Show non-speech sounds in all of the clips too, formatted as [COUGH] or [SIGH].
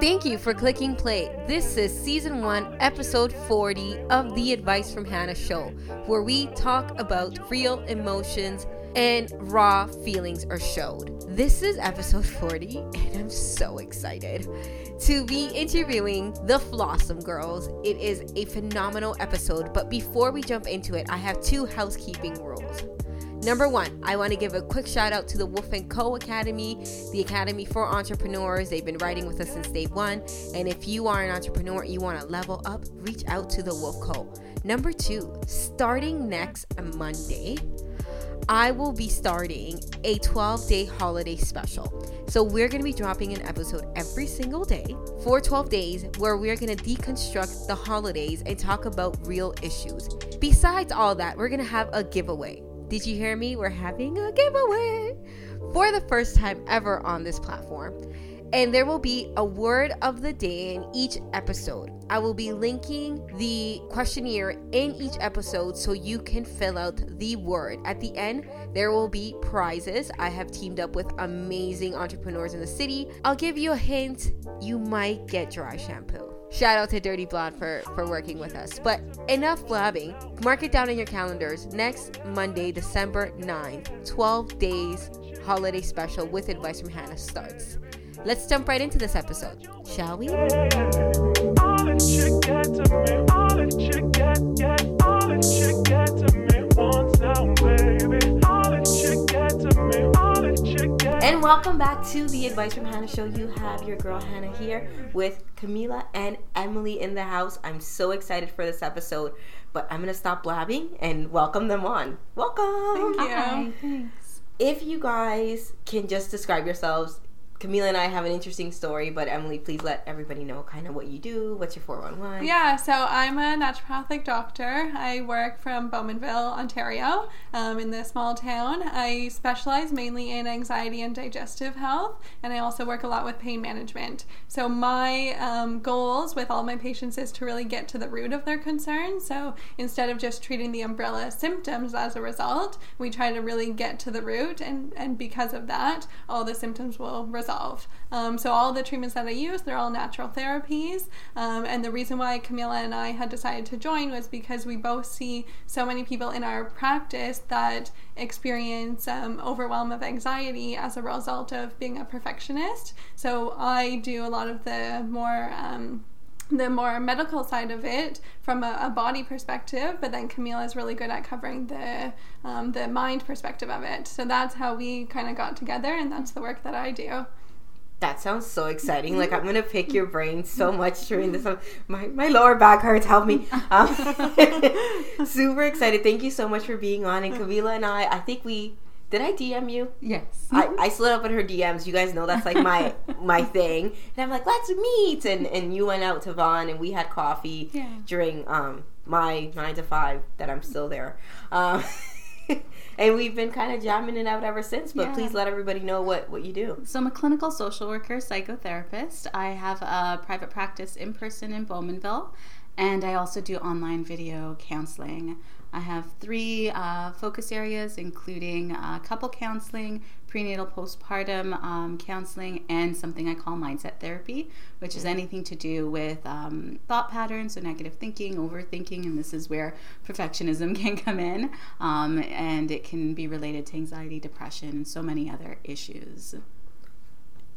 Thank you for clicking play. This is season one, episode 40 of the Advice from Hannah show, where we talk about real emotions and raw feelings are showed. This is episode 40, and I'm so excited to be interviewing the Flawsome Girls. It is a phenomenal episode, but before we jump into it, I have two housekeeping rules. Number one, I want to give a quick shout out to the Wolf & Co. Academy, the Academy for Entrepreneurs. They've been writing with us since day one. And if you are an entrepreneur, you want to level up, reach out to the Wolf Co. Number two, starting next Monday, I will be starting a 12 day holiday special. So, we're going to be dropping an episode every single day for 12 days where we're going to deconstruct the holidays and talk about real issues. Besides all that, we're going to have a giveaway. Did you hear me? We're having a giveaway for the first time ever on this platform. And there will be a word of the day in each episode. I will be linking the questionnaire in each episode so you can fill out the word. At the end, there will be prizes. I have teamed up with amazing entrepreneurs in the city. I'll give you a hint you might get dry shampoo. Shout out to Dirty Blonde for, for working with us. But enough blabbing. Mark it down in your calendars. Next Monday, December 9th, 12 days holiday special with advice from Hannah starts. Let's jump right into this episode, shall we? And welcome back to the Advice from Hannah show. You have your girl Hannah here with Camila and Emily in the house. I'm so excited for this episode, but I'm going to stop blabbing and welcome them on. Welcome. Thank you. Hi, thanks. If you guys can just describe yourselves Camila and I have an interesting story, but Emily, please let everybody know kind of what you do. What's your 411? Yeah, so I'm a naturopathic doctor. I work from Bowmanville, Ontario, um, in the small town. I specialize mainly in anxiety and digestive health, and I also work a lot with pain management. So my um, goals with all my patients is to really get to the root of their concerns. So instead of just treating the umbrella symptoms as a result, we try to really get to the root, and, and because of that, all the symptoms will resolve. Um, so all the treatments that I use, they're all natural therapies. Um, and the reason why Camila and I had decided to join was because we both see so many people in our practice that experience um, overwhelm of anxiety as a result of being a perfectionist. So I do a lot of the more um, the more medical side of it from a, a, body perspective, but then Camila is really good at covering the um, the mind perspective of it. So that's how we kind of got together, and that's the work that I do. That sounds so exciting. Like I'm gonna pick your brain so [LAUGHS] much during this. My my lower back hurts. Help me. Um, [LAUGHS] super excited. Thank you so much for being on. And Camila and I, I think we did I DM you? Yes. I, I slid up in her DMs. You guys know that's like my [LAUGHS] my thing. And I'm like, let's meet. And and you went out to Vaughan and we had coffee yeah. during um my nine to five that I'm still there. Um, and we've been kind of jamming it out ever since. But yeah. please let everybody know what, what you do. So I'm a clinical social worker, psychotherapist. I have a private practice in person in Bowmanville, and I also do online video counseling. I have three uh, focus areas, including uh, couple counseling, prenatal postpartum um, counseling, and something I call mindset therapy, which is anything to do with um, thought patterns, so negative thinking, overthinking, and this is where perfectionism [LAUGHS] can come in, um, and it can be related to anxiety, depression, and so many other issues.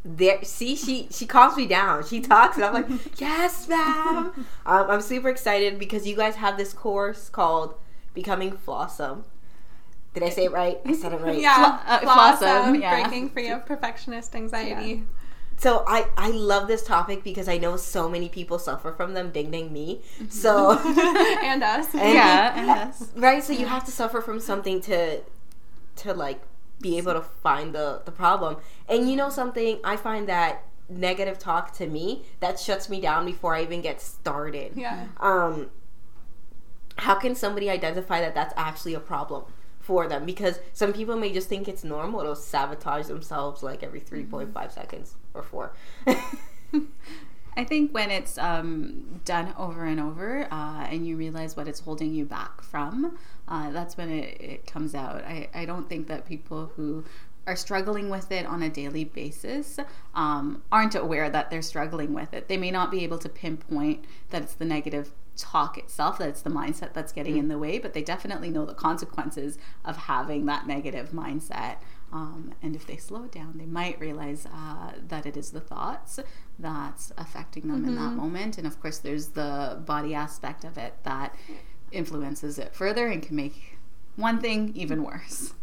There see she she calms me down. She talks and i'm like [LAUGHS] yes ma'am. Um, i'm super excited because you guys have this course called becoming flawsome did I say it right? I said it right. [LAUGHS] Yeah, uh, flawsome, yeah. breaking free of perfectionist anxiety. Yeah. So I I love this topic because I know so many people suffer from them. Ding ding me. Mm-hmm. So [LAUGHS] and us. [LAUGHS] And yeah, and us. Right. So you have to suffer from something to to like be able to find the the problem. And you know something? I find that negative talk to me that shuts me down before I even get started. Yeah. Um how can somebody identify that that's actually a problem for them? Because some people may just think it's normal to sabotage themselves like every 3.5 mm-hmm. seconds or four. [LAUGHS] I think when it's um, done over and over uh, and you realize what it's holding you back from, uh, that's when it, it comes out. I, I don't think that people who are struggling with it on a daily basis um, aren't aware that they're struggling with it. They may not be able to pinpoint that it's the negative talk itself that's the mindset that's getting in the way, but they definitely know the consequences of having that negative mindset. Um, and if they slow it down, they might realize uh, that it is the thoughts that's affecting them mm-hmm. in that mm-hmm. moment. And of course, there's the body aspect of it that influences it further and can make one thing even worse.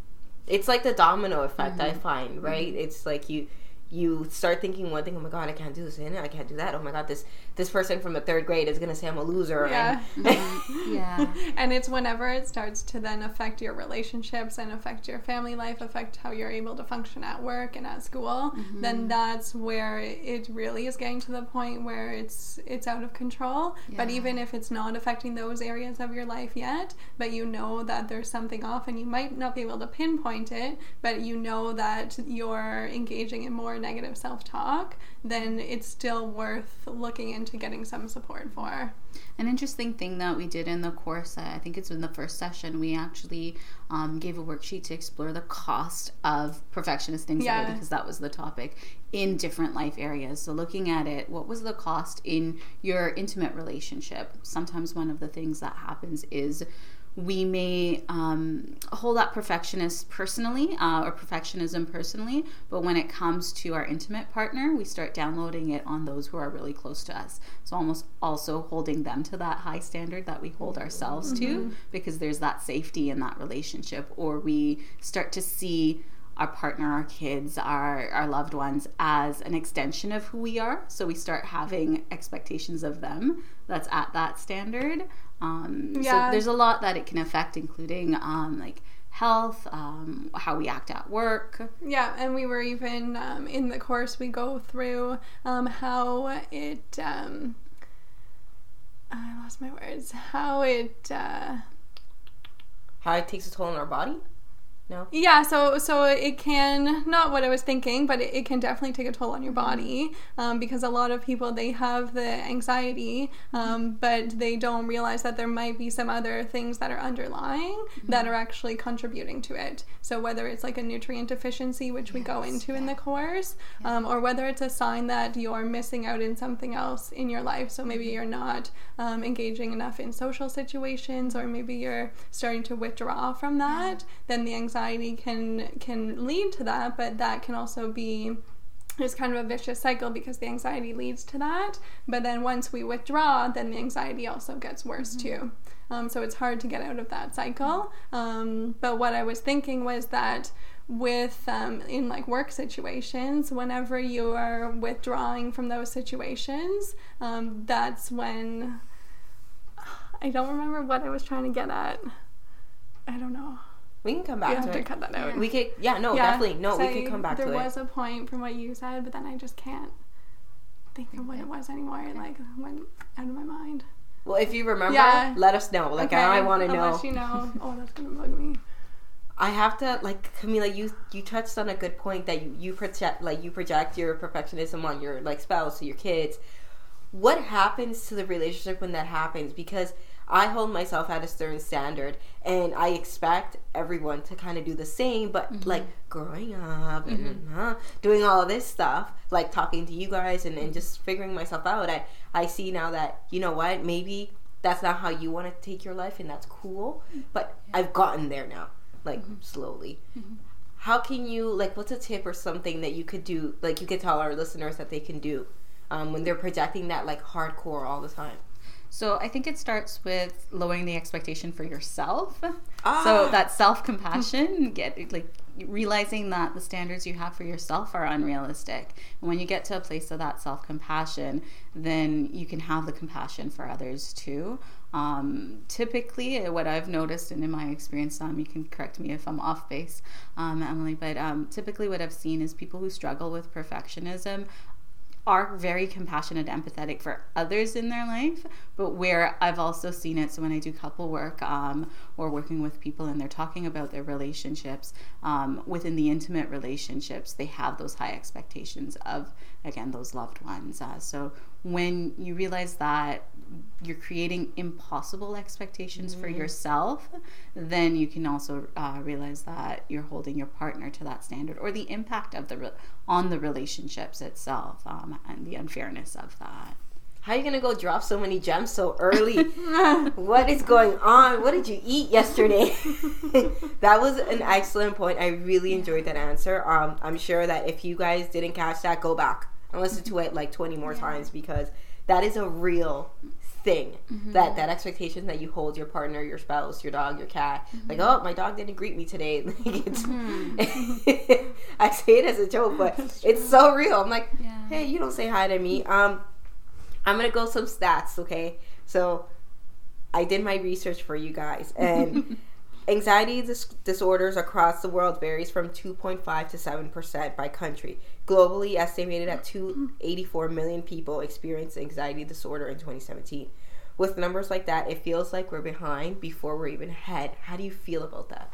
It's like the domino effect, mm-hmm. I find, right? Mm-hmm. It's like you you start thinking one thing, oh my god, I can't do this, and I can't do that. Oh my god, this this person from the third grade is gonna say I'm a loser. Yeah, and mm-hmm. [LAUGHS] yeah. And it's whenever it starts to then affect your relationships and affect your family life, affect how you're able to function at work and at school. Mm-hmm. Then that's where it really is getting to the point where it's it's out of control. Yeah. But even if it's not affecting those areas of your life yet, but you know that there's something off, and you might not be able to pinpoint it, but you know that you're engaging in more negative self talk, then it's still worth looking into getting some support for. An interesting thing that we did in the course, I think it's in the first session, we actually um, gave a worksheet to explore the cost of perfectionist anxiety yeah. because that was the topic in different life areas. So, looking at it, what was the cost in your intimate relationship? Sometimes one of the things that happens is we may um, hold that perfectionist personally uh, or perfectionism personally, but when it comes to our intimate partner, we start downloading it on those who are really close to us. So almost also holding them to that high standard that we hold ourselves mm-hmm. to because there's that safety in that relationship, or we start to see our partner, our kids, our, our loved ones as an extension of who we are. So we start having expectations of them that's at that standard. Um, yeah. So there's a lot that it can affect, including um, like health, um, how we act at work. Yeah, and we were even um, in the course we go through um, how it. Um, I lost my words. How it. Uh, how it takes a toll on our body. No. Yeah, so so it can not what I was thinking, but it, it can definitely take a toll on your mm-hmm. body um, because a lot of people they have the anxiety, um, but they don't realize that there might be some other things that are underlying mm-hmm. that are actually contributing to it. So whether it's like a nutrient deficiency, which yes, we go into yeah. in the course, yeah. um, or whether it's a sign that you're missing out in something else in your life. So maybe mm-hmm. you're not um, engaging enough in social situations, or maybe you're starting to withdraw from that. Yeah. Then the anxiety anxiety can can lead to that, but that can also be it's kind of a vicious cycle because the anxiety leads to that. But then once we withdraw, then the anxiety also gets worse mm-hmm. too. Um, so it's hard to get out of that cycle. Um, but what I was thinking was that with um, in like work situations, whenever you are withdrawing from those situations, um, that's when I don't remember what I was trying to get at. I don't know. We can come back you to have it. to cut that out. We could, yeah, no, yeah. definitely, no, we could come back to it. There was a point from what you said, but then I just can't think of what it was anymore. It like went out of my mind. Well, if you remember, yeah. let us know. Like okay. I, want to know. Unless you know. [LAUGHS] oh, that's gonna bug me. I have to like Camila. You you touched on a good point that you you project like you project your perfectionism on your like spouse your kids. What happens to the relationship when that happens? Because I hold myself at a certain standard and I expect everyone to kind of do the same, but mm-hmm. like growing up and mm-hmm. uh, doing all this stuff, like talking to you guys and, and just figuring myself out, I, I see now that, you know what, maybe that's not how you want to take your life and that's cool, but yeah. I've gotten there now, like mm-hmm. slowly. Mm-hmm. How can you, like, what's a tip or something that you could do, like, you could tell our listeners that they can do um, when they're projecting that, like, hardcore all the time? So I think it starts with lowering the expectation for yourself. Ah. So that self compassion, get like realizing that the standards you have for yourself are unrealistic. And when you get to a place of that self compassion, then you can have the compassion for others too. Um, typically, what I've noticed and in my experience, um, you can correct me if I'm off base, um, Emily, but um, typically what I've seen is people who struggle with perfectionism are very compassionate, empathetic for others in their life, but where I've also seen it. So when I do couple work um, or working with people and they're talking about their relationships um, within the intimate relationships, they have those high expectations of again those loved ones. Uh, so when you realize that you're creating impossible expectations for yourself, then you can also uh, realize that you're holding your partner to that standard or the impact of the re- on the relationships itself um, and the unfairness of that. How are you gonna go drop so many gems so early? [LAUGHS] what is going on? What did you eat yesterday? [LAUGHS] that was an excellent point. I really enjoyed that answer. Um, I'm sure that if you guys didn't catch that, go back and listen to it like 20 more times because that is a real thing. Mm-hmm. That that expectation that you hold your partner, your spouse, your dog, your cat. Mm-hmm. Like, oh, my dog didn't greet me today. [LAUGHS] Like, it's, mm-hmm. [LAUGHS] I say it as a joke, but it's so real. I'm like, Yeah. hey, you don't say hi to me. Um, I'm gonna go some stats, okay? So I did my research for you guys, and [LAUGHS] anxiety dis- disorders across the world varies from 2.5 to 7 percent by country. Globally, estimated at 284 million people experienced anxiety disorder in 2017. With numbers like that, it feels like we're behind before we're even ahead. How do you feel about that?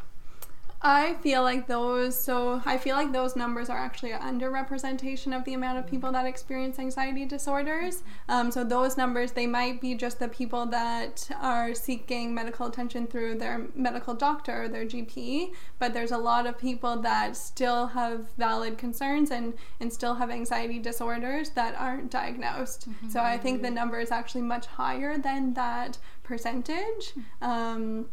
I feel like those, so I feel like those numbers are actually an underrepresentation of the amount of people that experience anxiety disorders. Um, so those numbers, they might be just the people that are seeking medical attention through their medical doctor or their GP, but there's a lot of people that still have valid concerns and, and still have anxiety disorders that aren't diagnosed. So I think the number is actually much higher than that percentage. Um,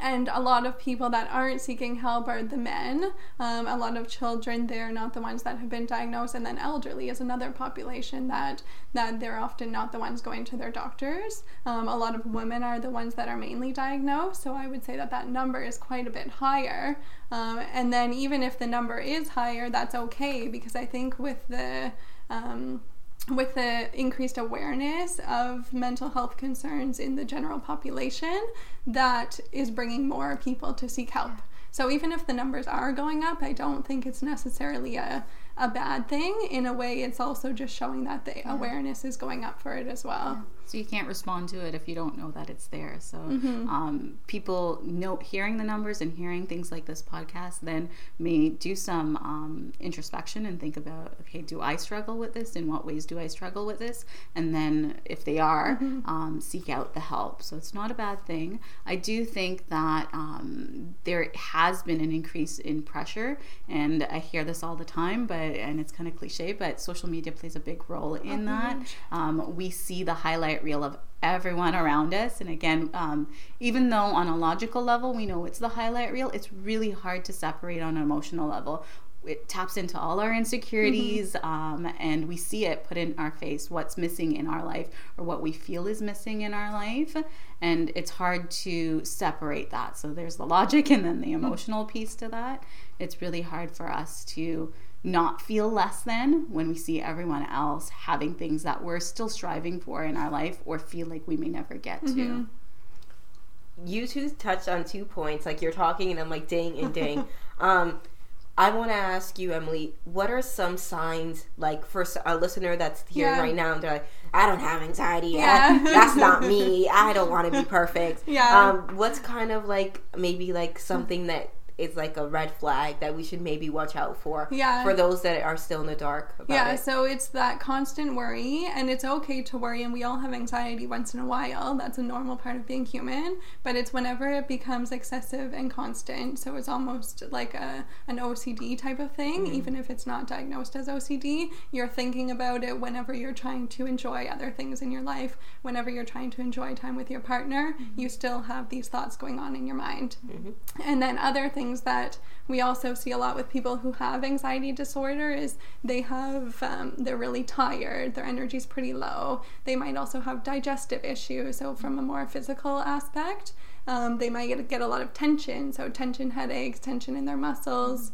and a lot of people that aren't seeking help are the men. Um, a lot of children, they're not the ones that have been diagnosed, and then elderly is another population that that they're often not the ones going to their doctors. Um, a lot of women are the ones that are mainly diagnosed, so I would say that that number is quite a bit higher. Um, and then even if the number is higher, that's okay because I think with the um, with the increased awareness of mental health concerns in the general population, that is bringing more people to seek help. So even if the numbers are going up, I don't think it's necessarily a, a bad thing. In a way, it's also just showing that the awareness is going up for it as well. So you can't respond to it if you don't know that it's there. So um, people know hearing the numbers and hearing things like this podcast then may do some um, introspection and think about okay, do I struggle with this? In what ways do I struggle with this? And then if they are, um, seek out the help. So it's not a bad thing. I do think that um, there has been an increase in pressure, and I hear this all the time, but and it's kind of cliche, but social media plays a big role in that. Um, we see the highlight reel of everyone around us. And again, um, even though on a logical level we know it's the highlight reel, it's really hard to separate on an emotional level. It taps into all our insecurities, um, and we see it put in our face what's missing in our life or what we feel is missing in our life. And it's hard to separate that. So there's the logic and then the emotional piece to that. It's really hard for us to not feel less than when we see everyone else having things that we're still striving for in our life or feel like we may never get to. you two touched on two points. Like you're talking, and I'm like, ding and ding. [LAUGHS] um, I want to ask you, Emily, what are some signs, like for a listener that's here Yeah. right now, and they're like, I don't have anxiety. Yeah. I- that's not [LAUGHS] me. I don't want to be perfect. Yeah. Um, what's kind of like maybe like something that is like a red flag that we should maybe watch out for? Yeah. For those that are still in the dark about Yeah, it. so it's that constant worry, and it's okay to worry, and we all have anxiety once in a while. That's a normal part of being human, but it's whenever it becomes excessive and constant. So it's almost like a an OCD type of thing, mm-hmm. even if it's not diagnosed as OCD. You're thinking about it whenever you're trying to enjoy other things in your life, whenever you're trying to enjoy time with your partner, mm-hmm. you still have these thoughts going on in your mind. Mm-hmm. And then other things that we also see a lot with people who have anxiety disorder is they have um, they're really tired, their energy's pretty low. They might also have digestive issues. So from a more physical aspect, um, they might get, get a lot of tension. So tension headaches, tension in their muscles.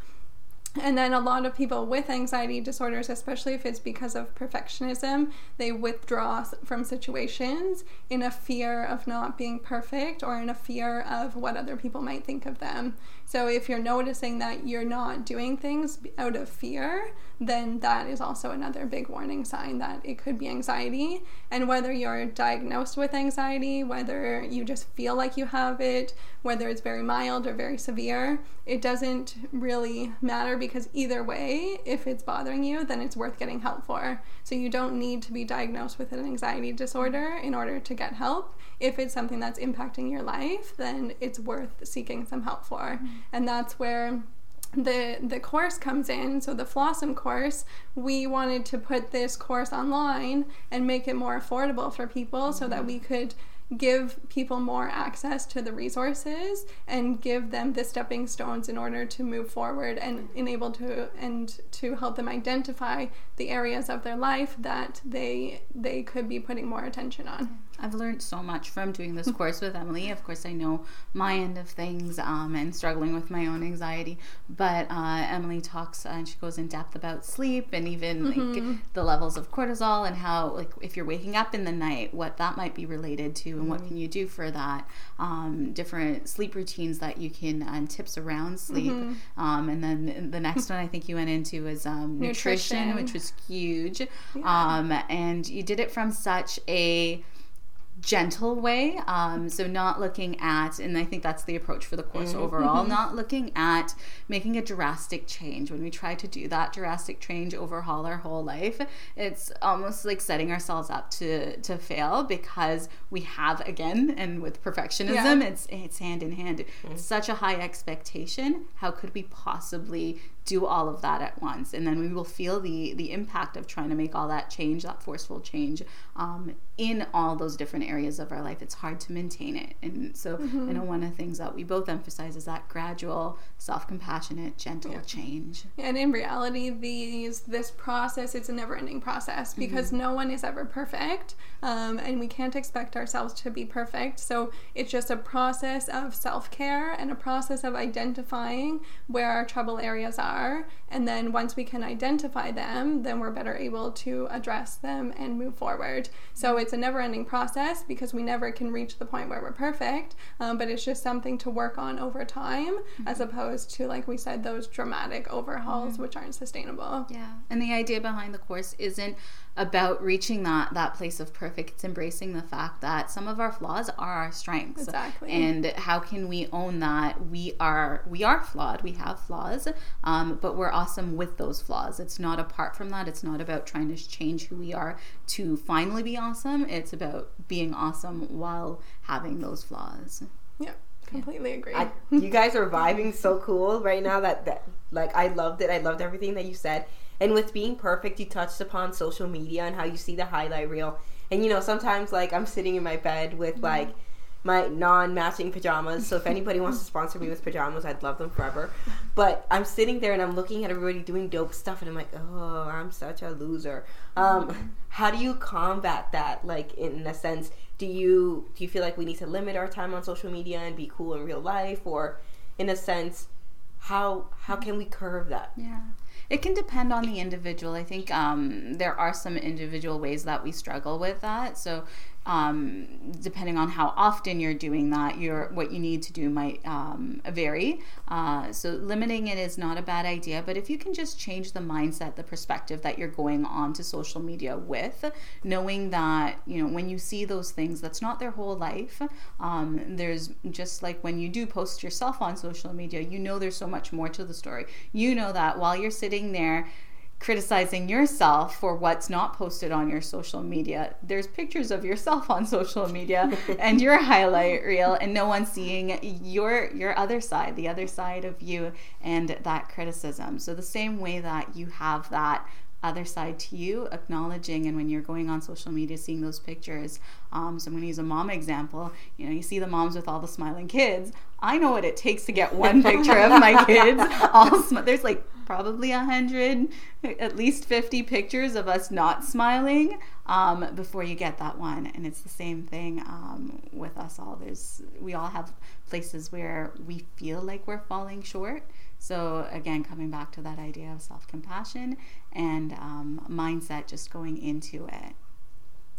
And then a lot of people with anxiety disorders, especially if it's because of perfectionism, they withdraw from situations in a fear of not being perfect or in a fear of what other people might think of them. So if you're noticing that you're not doing things out of fear, then that is also another big warning sign that it could be anxiety. And whether you're diagnosed with anxiety, whether you just feel like you have it, whether it's very mild or very severe, it doesn't really matter because either way, if it's bothering you, then it's worth getting help for. So you don't need to be diagnosed with an anxiety disorder in order to get help. If it's something that's impacting your life, then it's worth seeking some help for. Mm-hmm. And that's where the the course comes in. So the flawsome course we wanted to put this course online and make it more affordable for people so that mm-hmm. we could give people more access to the resources and give them the stepping stones in order to move forward and enable to and to help them identify the areas of their life that they they could be putting more attention on I've learned so much from doing this [LAUGHS] course with Emily. Of course, I know my end of things um, and struggling with my own anxiety, but uh, Emily talks uh, and she goes in depth about sleep and even like the levels of cortisol and how, like, if you're waking up in the night, what that might be related to and what can you do for that. Um, different sleep routines that you can and tips around sleep. Um, and then the next one I think you went into was um, nutrition, Nutrition. which was huge. Um, and you did it from such a gentle way. Um, so not looking at, and I think that's the approach for the course mm-hmm. overall, mm-hmm. not looking at making a drastic change. When we try to do that drastic change, overhaul our whole life, it's almost like setting ourselves up to to fail because we have again, and with perfectionism, Yeah. it's it's hand in hand. It's such a high expectation. How could we possibly do all of that at once. And then we will feel the the impact of trying to make all that change that forceful change um, in all those different areas of our life. It's hard to maintain it. And so i know one of the things that we both emphasize is that gradual self-compassionate gentle change. And in reality, these this process it's a never-ending process because no one is ever perfect, um, and we can't expect ourselves to be perfect. So it's just a process of self-care and a process of identifying where our trouble areas are, and then once we can identify them, then we're better able to address them and move forward. So mm-hmm. it's a never-ending process because we never can reach the point where we're perfect, um, but it's just something to work on over time, mm-hmm. as opposed to like we said, those dramatic overhauls mm-hmm. which aren't sustainable. Yeah. And the idea behind the course isn't about reaching that that place of perfect. It's embracing the fact that some of our flaws are our strengths. Exactly. And how can we own that we are we are flawed. We have flaws, um, but we're awesome with those flaws. It's not apart from that. It's not about trying to change who we are to finally be awesome. It's about being awesome while having those flaws. Yep, completely agree. I, you guys are vibing so cool right now that, that like I loved it. I loved everything that you said. And with being perfect, you touched upon social media and how you see the highlight reel. And you know, sometimes like I'm sitting in my bed with like my non-matching pajamas. So if anybody wants to sponsor me with pajamas, I'd love them forever. But I'm sitting there and I'm looking at everybody doing dope stuff, and I'm like, oh, I'm such a loser. Um, how do you combat that? Like in a sense, do you do you feel like we need to limit our time on social media and be cool in real life, or in a sense, how how can we curve that? Yeah. It can depend on the individual. I think um, there are some individual ways that we struggle with that. So, um, depending on how often you're doing that, your what you need to do might um, vary. Uh, so, limiting it is not a bad idea. But if you can just change the mindset, the perspective that you're going on to social media with, knowing that you know when you see those things, that's not their whole life. Um, there's just like when you do post yourself on social media, you know there's so much more to the story. You know that while you're sitting there criticizing yourself for what's not posted on your social media. There's pictures of yourself on [LAUGHS] social media and your highlight reel and no one's seeing your your other side, the other side of you and that criticism. So the same way that you have that other side to you, acknowledging, and when you're going on social media, seeing those pictures. Um, so I'm going to use a mom example. You know, you see the moms with all the smiling kids. I know what it takes to get one picture of my [LAUGHS] kids. All sm- there's like probably a hundred, at least fifty pictures of us not smiling um, before you get that one. And it's the same thing um, with us all. There's we all have places where we feel like we're falling short. So again, coming back to that idea of self compassion and um, mindset, just going into it.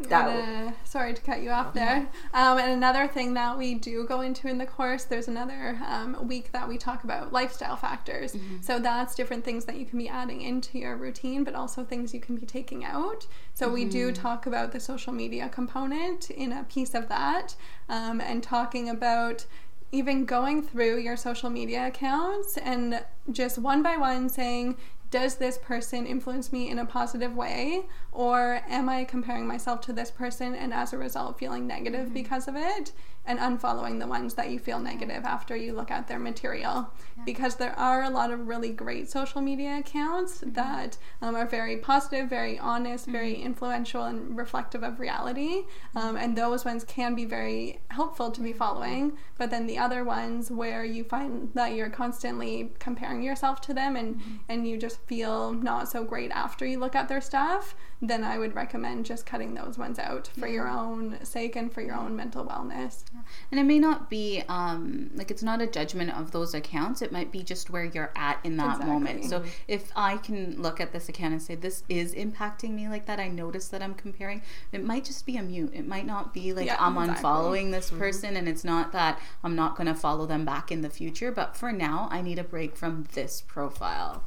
That And, uh, sorry to cut you off there. Um, and another thing that we do go into in the course, there's another um, week that we talk about lifestyle factors. So that's different things that you can be adding into your routine, but also things you can be taking out. So we do talk about the social media component in a piece of that um, and talking about even going through your social media accounts and just one by one saying, does this person influence me in a positive way or am i comparing myself to this person and as a result feeling negative mm-hmm. because of it and unfollowing the ones that you feel negative after you look at their material yeah. because there are a lot of really great social media accounts mm-hmm. that um, are very positive very honest mm-hmm. very influential and reflective of reality um, and those ones can be very helpful to be following but then the other ones where you find that you're constantly comparing yourself to them and mm-hmm. and you just feel not so great after you look at their stuff then I would recommend just cutting those ones out for yeah. your own sake and for your own mental wellness. And it may not be um, like it's not a judgment of those accounts. It might be just where you're at in that exactly. moment. So if I can look at this account and say this is impacting me like that, I notice that I'm comparing. It might just be a mute. It might not be like yeah, I'm exactly. unfollowing this mm-hmm. person, mm-hmm. and it's not that I'm not going to follow them back in the future. But for now, I need a break from this profile.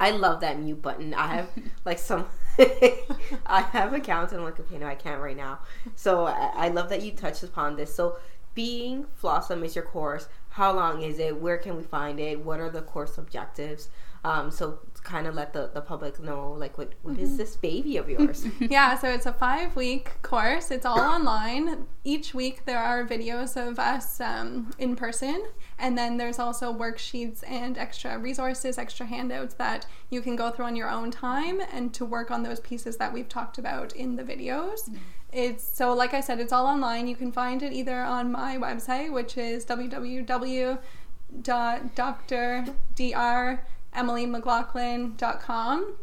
I love that mute button. I have [LAUGHS] like some. [LAUGHS] I have accounts and I'm like, okay, no, I can't right now. So I, I love that you touched upon this. So being Flawsome is your course. How long is it? Where can we find it? What are the course objectives? Um, so kind of let the, the public know like what, what mm-hmm. is this baby of yours [LAUGHS] yeah so it's a five week course it's all online each week there are videos of us um, in person and then there's also worksheets and extra resources extra handouts that you can go through on your own time and to work on those pieces that we've talked about in the videos mm-hmm. It's so, like I said, it's all online. You can find it either on my website, which is www.drdr emilymclaughlin.com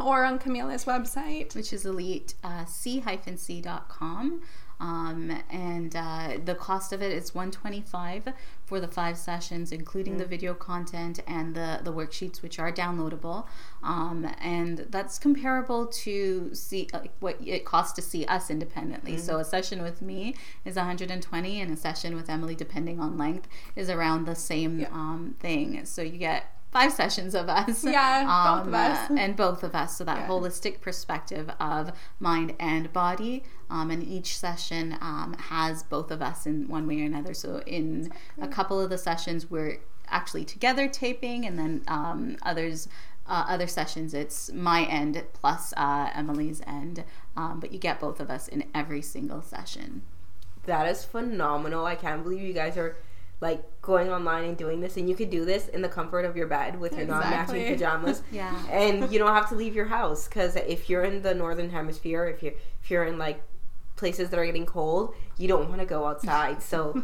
or on Camila's website, which is elite uh, c-c.com. Um, and uh, the cost of it is 125 for the five sessions, including mm. the video content and the, the worksheets, which are downloadable. Um, and that's comparable to see uh, what it costs to see us independently. Mm-hmm. So a session with me is 120, and a session with Emily, depending on length, is around the same yeah. um, thing. So you get five sessions of us. Yeah, um, both of us. and both of us. So that yeah. holistic perspective of mind and body. Um, and each session um, has both of us in one way or another. So in exactly. a couple of the sessions, we're actually together taping, and then um, others. Uh, other sessions, it's my end plus uh, Emily's end, um, but you get both of us in every single session. That is phenomenal. I can't believe you guys are like going online and doing this and you could do this in the comfort of your bed with your exactly. non-matching pajamas. [LAUGHS] Yeah. And you don't have to leave your house because if you're in the northern hemisphere if you if you're in like places that are getting cold you don't want to go outside. So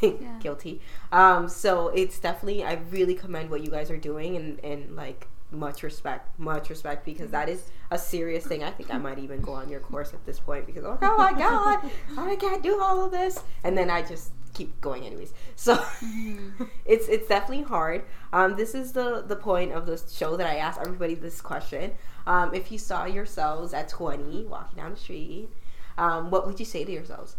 [LAUGHS] [LAUGHS] guilty. Um so it's definitely i really commend what you guys are doing and and like much respect much respect because that is a serious thing. I think i might even go on your course at this point because oh my god i can't do all of this. And then i just keep going anyways. So mm-hmm. [LAUGHS] it's it's definitely hard. Um, this is the the point of the show that I ask everybody this question. Um, if you saw yourselves at 20 walking down the street, um, what would you say to yourselves?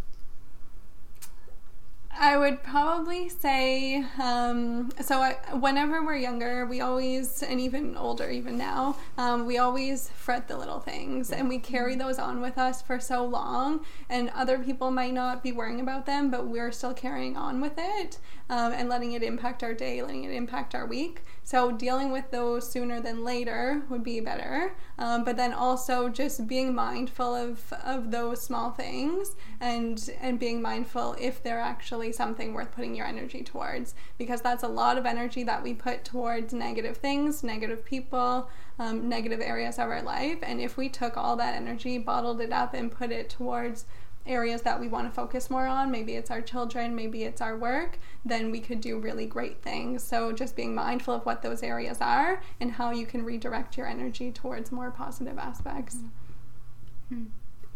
I would probably say um, so. I, whenever we're younger, we always, and even older, even now, um, we always fret the little things, and we carry those on with us for so long. And other people might not be worrying about them, but we're still carrying on with it um, and letting it impact our day, letting it impact our week. So dealing with those sooner than later would be better. Um, but then also just being mindful of, of those small things and and being mindful if they're actually something worth putting your energy towards because that's a lot of energy that we put towards negative things, negative people, um, negative areas of our life. And if we took all that energy, bottled it up, and put it towards areas that we want to focus more on, maybe it's our children, maybe it's our work, then we could do really great things. So just being mindful of what those areas are and how you can redirect your energy towards more positive aspects.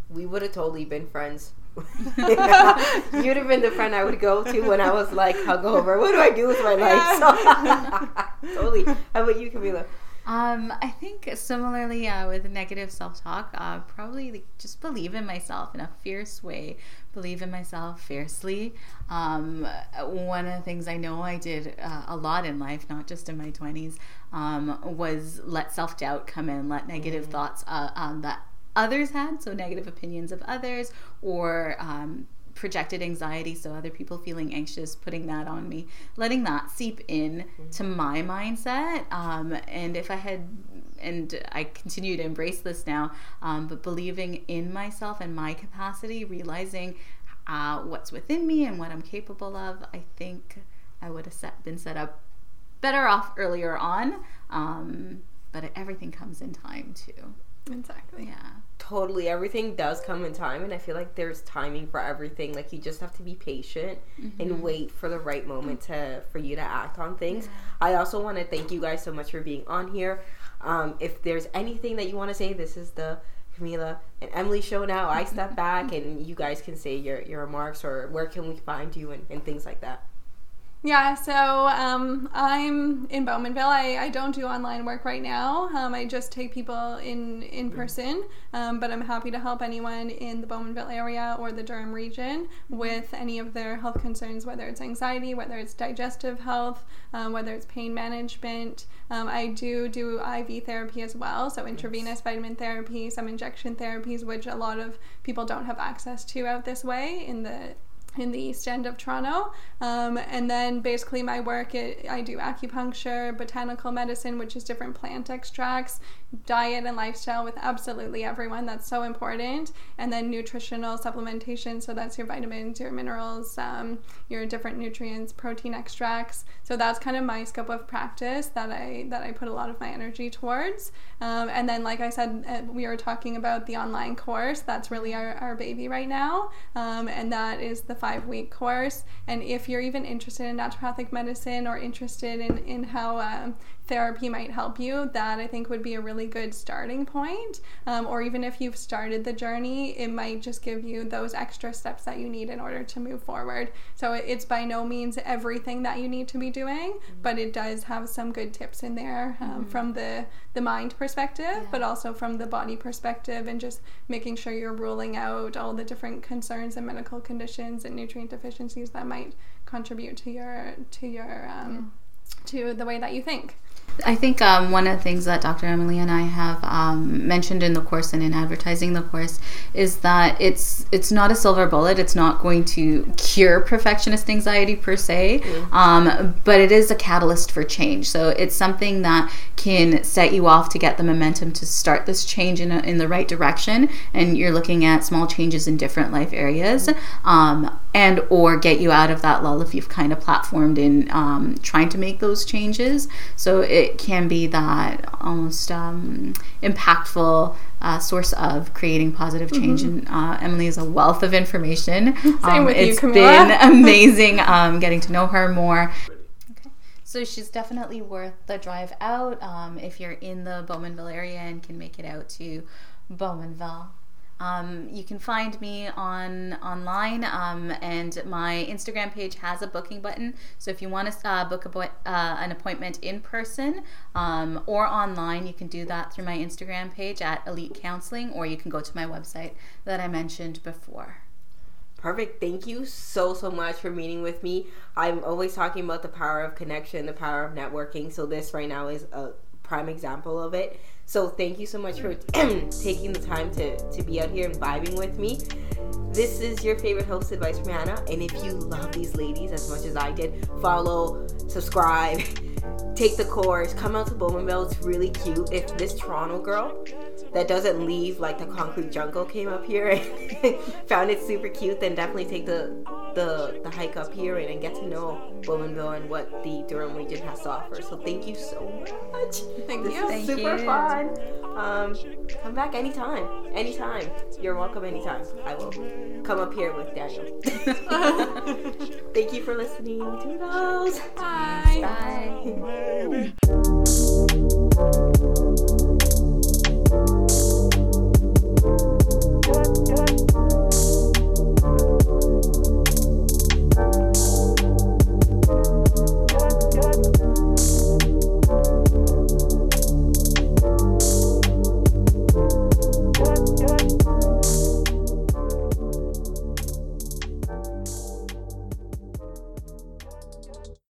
We would have totally been friends. [LAUGHS] You'd have been the friend I would go to when I was like hungover. What do I do with my life? So, [LAUGHS] totally. How about you, Camila? Um, I think similarly uh, with negative self talk, uh, probably like, just believe in myself in a fierce way. Believe in myself fiercely. Um, one of the things I know I did uh, a lot in life, not just in my 20s, um, was let self doubt come in, let negative mm. thoughts uh, um, that others had, so negative opinions of others, or um, projected anxiety, so other people feeling anxious, putting that on me, letting that seep in mm-hmm. to my mindset. Um, and if I had, and I continue to embrace this now, um, but believing in myself and my capacity, realizing uh, what's within me and what I'm capable of, I think I would have set, been set up better off earlier on. Um, but everything comes in time too. Exactly. Yeah. Totally. Everything does come in time, and I feel like there's timing for everything. Like you just have to be patient mm-hmm. and wait for the right moment to for you to act on things. Yeah. I also want to thank you guys so much for being on here. Um, if there's anything that you want to say, this is the Camila and Emily show now. I step [LAUGHS] back, and you guys can say your your remarks or where can we find you and, and things like that. Yeah, so um, I'm in Bowmanville. I, I don't do online work right now. Um, I just take people in in person, um, but I'm happy to help anyone in the Bowmanville area or the Durham region with any of their health concerns, whether it's anxiety, whether it's digestive health, um, whether it's pain management. Um, I do do IV therapy as well, so intravenous vitamin therapy, some injection therapies, which a lot of people don't have access to out this way in the in the East End of Toronto. Um, and then basically my work, it, I do acupuncture, botanical medicine, which is different plant extracts, diet and lifestyle with absolutely everyone. That's so important. And then nutritional supplementation. So that's your vitamins, your minerals, um, your different nutrients, protein extracts. So that's kind of my scope of practice that I that I put a lot of my energy towards. Um, and then, like I said, uh, we were talking about the online course. That's really our, our baby right now. Um, and that is the five week course. And if you're even interested in naturopathic medicine or interested in, in how um, therapy might help you, that I think would be a really good starting point. Um, or even if you've started the journey, it might just give you those extra steps that you need in order to move forward. So it's by no means everything that you need to be doing, mm-hmm. but it does have some good tips in there um, mm-hmm. from the the mind perspective, yeah. but also from the body perspective, and just making sure you're ruling out all the different concerns and medical conditions and nutrient deficiencies that might contribute to your to your um, yeah. to the way that you think. I think um, one of the things that Dr. Emily and I have um, mentioned in the course and in advertising the course is that it's it's not a silver bullet. It's not going to cure perfectionist anxiety per se, mm-hmm. um, but it is a catalyst for change. So it's something that can set you off to get the momentum to start this change in, a, in the right direction. And you're looking at small changes in different life areas, um, and or get you out of that lull if you've kind of platformed in um, trying to make those changes. So it can be that almost um, impactful uh, source of creating positive change. Mm-hmm. And uh, Emily is a wealth of information. [LAUGHS] Same um, with it's you, been [LAUGHS] amazing um, getting to know her more. Okay. So she's definitely worth the drive out um, if you're in the Bowmanville area and can make it out to Bowmanville. Um, you can find me on online, um, and my Instagram page has a booking button. So if you want to uh, book a, uh, an appointment in person um, or online, you can do that through my Instagram page at Elite Counseling, or you can go to my website that I mentioned before. Perfect. Thank you so, so much for meeting with me. I'm always talking about the power of connection, the power of networking. So, this right now is a prime example of it. So thank you so much for [CLEARS THROAT] taking the time to, to be out here and vibing with me. This is your favorite host, Advice from Hannah. And if you love these ladies as much as I did, follow, subscribe, [LAUGHS] take the course, come out to Bowmanville. It's really cute. If this Toronto girl that doesn't leave like the concrete jungle came up here and [LAUGHS] found it super cute, then definitely take the the, the hike up here and, and get to know Bowmanville and what the Durham region has to offer. So thank you so much. Thank this you. Is super you. fun. Um, come back anytime. Anytime. You're welcome anytime. I will come up here with Daniel. [LAUGHS] [LAUGHS] thank you for listening. Toodles. Bye. Bye.